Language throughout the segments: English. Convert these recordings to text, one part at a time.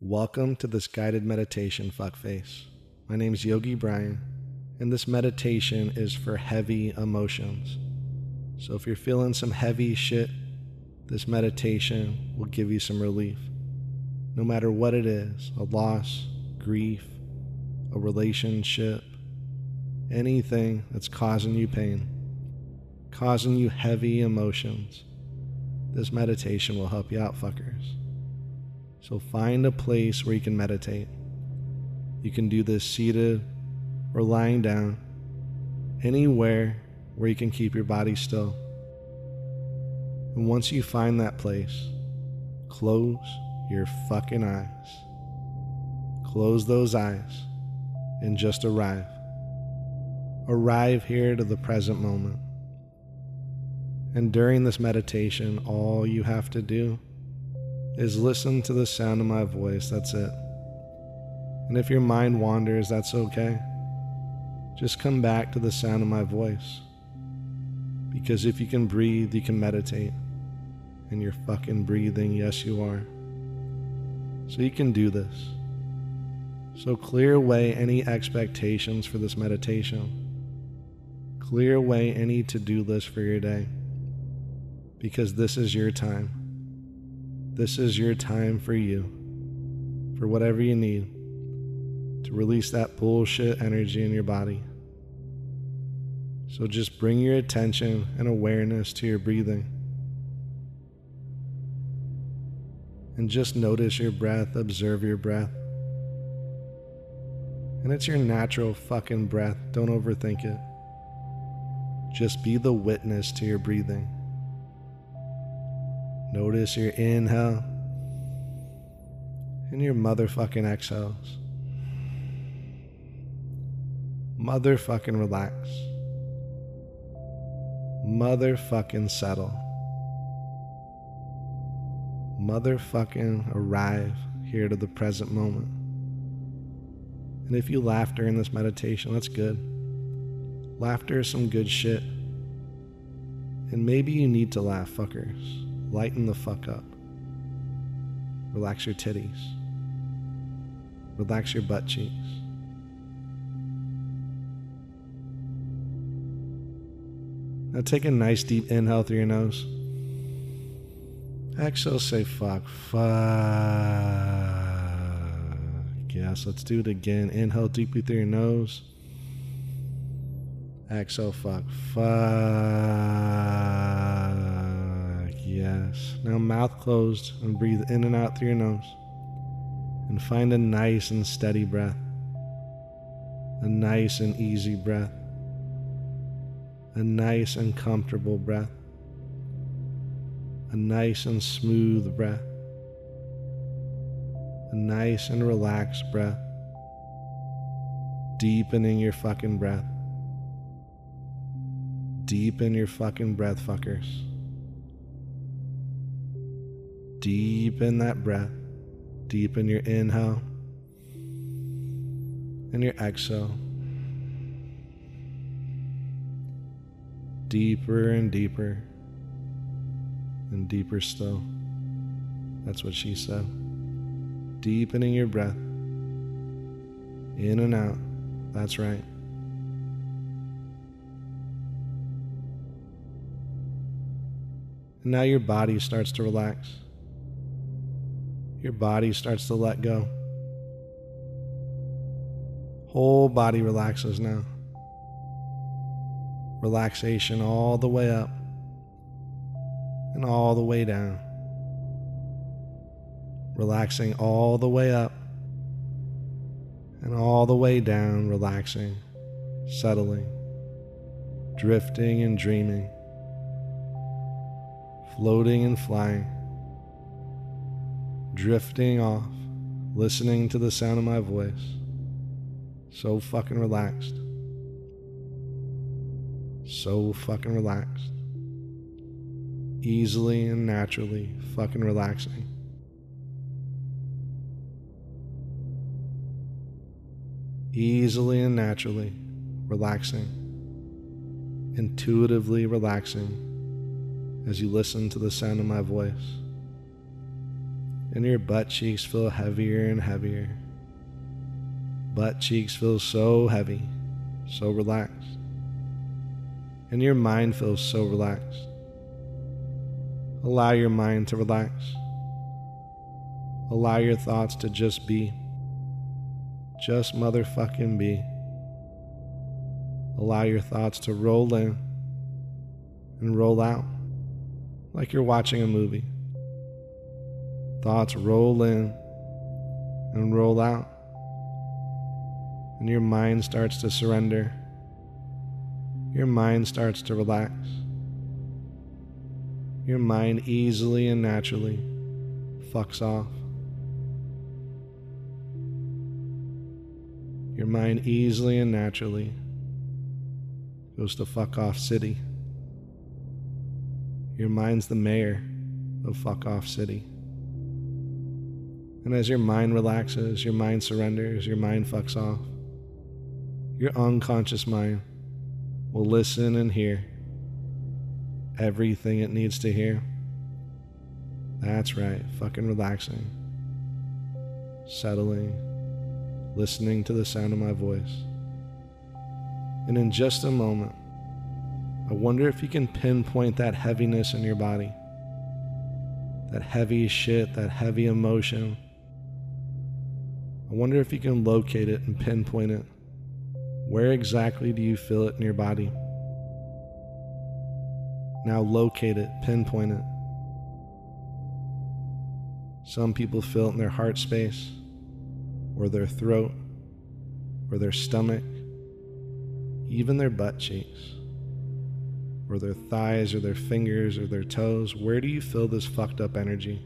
Welcome to this guided meditation, fuckface. My name is Yogi Bryan, and this meditation is for heavy emotions. So if you're feeling some heavy shit, this meditation will give you some relief. No matter what it is a loss, grief, a relationship, anything that's causing you pain, causing you heavy emotions, this meditation will help you out, fuckers. So find a place where you can meditate. You can do this seated or lying down, anywhere where you can keep your body still. And once you find that place, close your fucking eyes. Close those eyes and just arrive. Arrive here to the present moment. And during this meditation, all you have to do is listen to the sound of my voice. That's it. And if your mind wanders, that's okay. Just come back to the sound of my voice. Because if you can breathe, you can meditate. And you're fucking breathing, yes, you are. So you can do this. So clear away any expectations for this meditation. Clear away any to do list for your day. Because this is your time. This is your time for you, for whatever you need to release that bullshit energy in your body. So just bring your attention and awareness to your breathing. And just notice your breath, observe your breath. And it's your natural fucking breath. Don't overthink it. Just be the witness to your breathing. Notice your inhale and your motherfucking exhales. Motherfucking relax. Motherfucking settle. Motherfucking arrive here to the present moment. And if you laugh during this meditation, that's good. Laughter is some good shit. And maybe you need to laugh, fuckers. Lighten the fuck up. Relax your titties. Relax your butt cheeks. Now take a nice deep inhale through your nose. Exhale, say fuck. Fuck. Yes, let's do it again. Inhale deeply through your nose. Exhale, fuck. Fuck. Yes. Now, mouth closed and breathe in and out through your nose. And find a nice and steady breath. A nice and easy breath. A nice and comfortable breath. A nice and smooth breath. A nice and relaxed breath. Deepening your fucking breath. Deepen your fucking breath, fuckers. Deepen that breath. Deepen your inhale and your exhale. Deeper and deeper and deeper still. That's what she said. Deepening your breath. In and out. That's right. And now your body starts to relax your body starts to let go. Whole body relaxes now. Relaxation all the way up and all the way down. Relaxing all the way up and all the way down, relaxing, settling, drifting and dreaming, floating and flying drifting off, listening to the sound of my voice. So fucking relaxed. So fucking relaxed. Easily and naturally fucking relaxing. Easily and naturally relaxing. Intuitively relaxing as you listen to the sound of my voice and your butt cheeks feel heavier and heavier. Butt cheeks feel so heavy, so relaxed. And your mind feels so relaxed. Allow your mind to relax. Allow your thoughts to just be. Just motherfucking be. Allow your thoughts to roll in and roll out like you're watching a movie. Thoughts roll in and roll out, and your mind starts to surrender. Your mind starts to relax. Your mind easily and naturally fucks off. Your mind easily and naturally goes to fuck off city. Your mind's the mayor of fuck off city. And as your mind relaxes, your mind surrenders, your mind fucks off, your unconscious mind will listen and hear everything it needs to hear. That's right, fucking relaxing, settling, listening to the sound of my voice. And in just a moment, I wonder if you can pinpoint that heaviness in your body. That heavy shit, that heavy emotion. I wonder if you can locate it and pinpoint it. Where exactly do you feel it in your body? Now locate it, pinpoint it. Some people feel it in their heart space or their throat, or their stomach, even their butt cheeks, or their thighs, or their fingers, or their toes. Where do you feel this fucked up energy,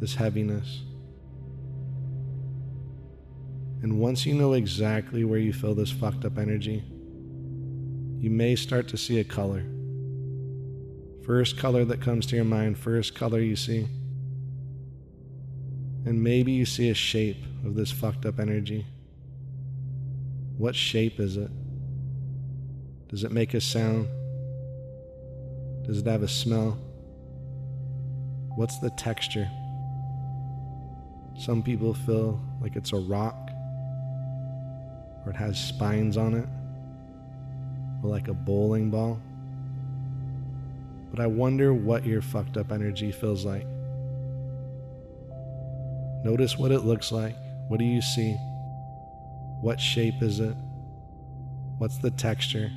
this heaviness? And once you know exactly where you feel this fucked up energy, you may start to see a color. First color that comes to your mind, first color you see. And maybe you see a shape of this fucked up energy. What shape is it? Does it make a sound? Does it have a smell? What's the texture? Some people feel like it's a rock, or it has spines on it, or like a bowling ball. But I wonder what your fucked up energy feels like. Notice what it looks like. What do you see? What shape is it? What's the texture?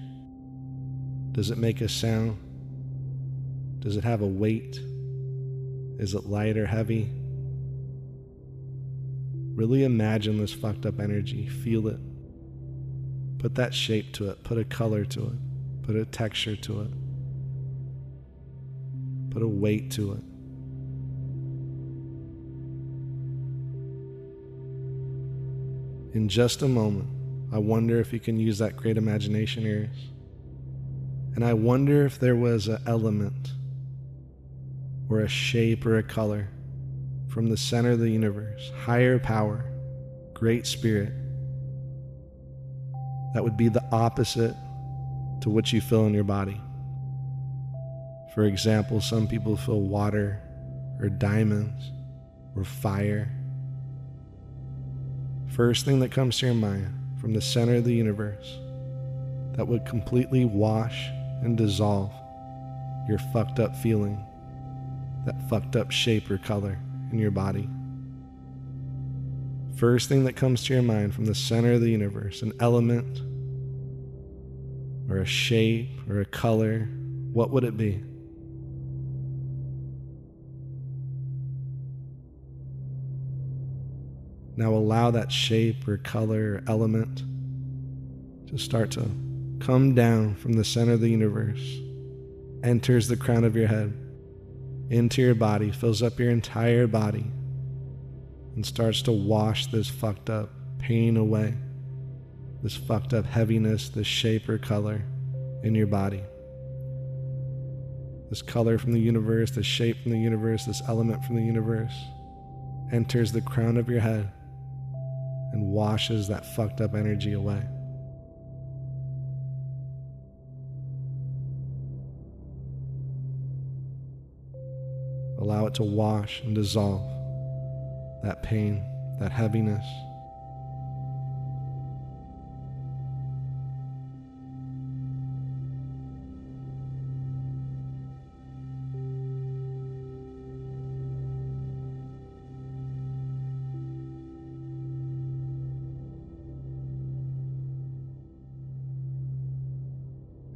Does it make a sound? Does it have a weight? Is it light or heavy? Really imagine this fucked up energy. Feel it. Put that shape to it. Put a color to it. Put a texture to it. Put a weight to it. In just a moment, I wonder if you can use that great imagination ears. And I wonder if there was an element or a shape or a color from the center of the universe, higher power, great spirit, that would be the opposite to what you feel in your body. For example, some people feel water or diamonds or fire first thing that comes to your mind from the center of the universe that would completely wash and dissolve your fucked up feeling, that fucked up shape or color in your body. First thing that comes to your mind from the center of the universe, an element or a shape or a color, what would it be? Now allow that shape or color or element to start to come down from the center of the universe, enters the crown of your head, into your body, fills up your entire body, and starts to wash this fucked up pain away, this fucked up heaviness, this shape or color in your body. This color from the universe, this shape from the universe, this element from the universe enters the crown of your head and washes that fucked up energy away. Allow it to wash and dissolve that pain, that heaviness.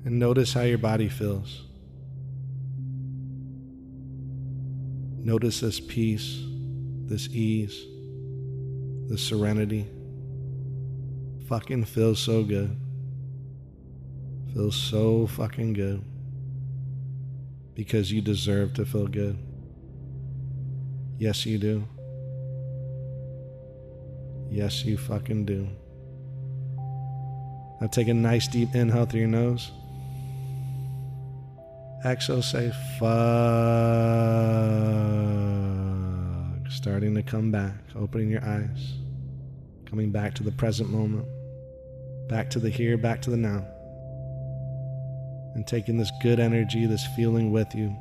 And notice how your body feels. Notice this peace, this ease, this serenity. Fucking feels so good. Feels so fucking good. Because you deserve to feel good. Yes, you do. Yes, you fucking do. Now take a nice deep inhale through your nose. Exhale, say fuck. Starting to come back, opening your eyes, coming back to the present moment, back to the here, back to the now. And taking this good energy, this feeling with you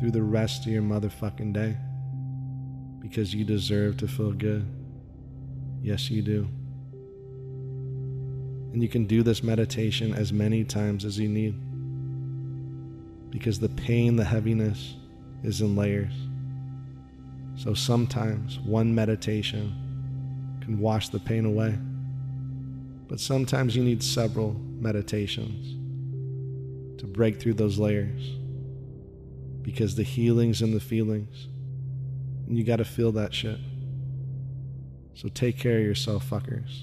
through the rest of your motherfucking day. Because you deserve to feel good. Yes, you do. And you can do this meditation as many times as you need because the pain, the heaviness is in layers. So sometimes one meditation can wash the pain away, but sometimes you need several meditations to break through those layers because the healings and the feelings, and you got to feel that shit. So take care of yourself, fuckers.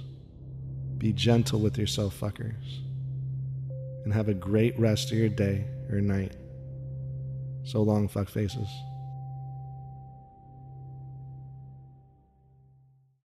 Be gentle with yourself, fuckers. And have a great rest of your day or night. So long, fuck faces.